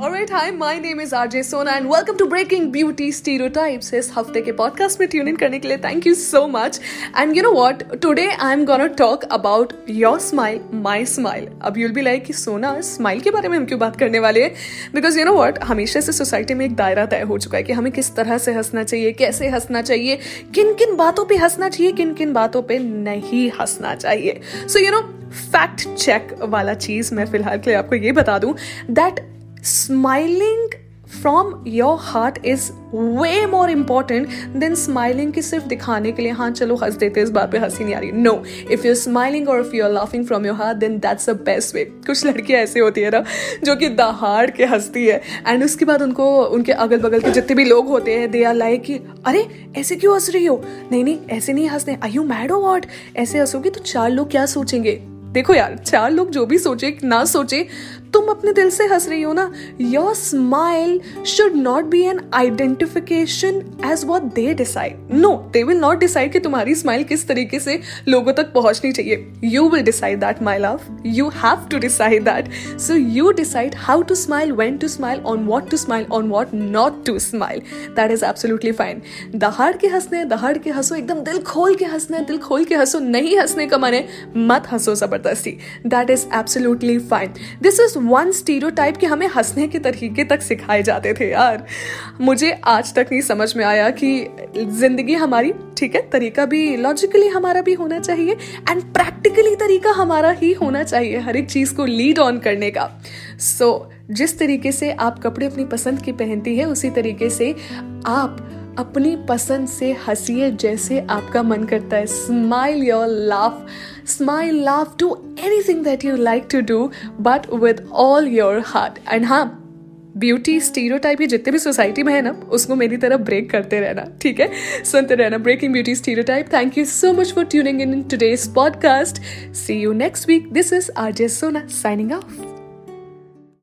Alright, hi, my name is RJ Sona and welcome to Breaking Beauty Stereotypes. इस हफ़्ते के podcast में tune in करने के लिए thank you so much and you know what today I am gonna talk about your smile my smile अब you'll be like कि Sona smile के बारे में हम क्यों बात करने वाले हैं? बिकॉज़ यू नो व्हाट हमेशा से सोसाइटी में एक दायरा तय हो चुका है कि हमें किस तरह से हंसना चाहिए कैसे हंसना चाहिए किन किन बातों पर हंसना चाहिए किन किन बातों पर नहीं हंसना चाहिए. So you know fact check वाला चीज़ मैं फ़िलहाल के लिए आपको ये बता दूँ that smiling from your heart is way more important than smiling की सिर्फ़ दिखाने के लिए हाँ चलो हंस देते इस बात पे हँसी नहीं आ रही। नो इफ़ यू स्माइलिंग और if you are laughing from your heart then that's a best way कुछ लड़कियाँ ऐसी होती है ना, जो कि दहाड़ के हंसती है। एंड उसके बाद उनको, उनके अगल बगल के जितने भी लोग होते हैं दे आर लाइक कि, अरे, ऐसे क्यों हंस रही हो? नहीं नहीं, ऐसे नहीं हँसते। आई यू मैड हो वॉट ऐसे हंसोगे तो चार लोग क्या सोचेंगे? देखो यार, चार लोग जो भी सोचे, ना सोचे तुम अपने दिल से हंस रही हो ना? Your smile should not be an identification as what they decide no they will not decide कि तुम्हारी स्माइल किस तरीके से लोगों तक पहुंचनी चाहिए। You will decide that my love you have to decide that so you decide how to smile when to smile on what to smile on what not to smile that is absolutely fine दहाड़ के हंसने, दहाड़ के हंसो, एकदम दिल खोल के हंसने, दिल खोल के हंसो, नहीं हंसने का माने मत हंसो ज़बरदस्ती. That is absolutely fine this is one stereotype कि हमें हंसने के तरीके तक सिखाए जाते थे यार। मुझे आज तक नहीं समझ में आया कि ज़िंदगी हमारी ठीक है तरीका भी लॉजिकली हमारा भी होना चाहिए एंड प्रैक्टिकली तरीका हमारा ही होना चाहिए हर एक चीज़ को लीड ऑन करने का। सो so, जिस तरीके से आप कपड़े अपनी पसंद की पहनती है उसी तरीके से आप अपनी पसंद से हंसिए जैसे आपका मन करता है। Smile your laugh smile laugh to anything that you like to do but with all your heart and हाँ ब्यूटी स्टीरियोटाइप ये जितने भी सोसाइटी में है ना, उसको मेरी तरफ़ ब्रेक करते रहना, ठीक है? सुनते रहना breaking beauty stereotype thank you so much for tuning in today's podcast see you next week this is R J Sona signing off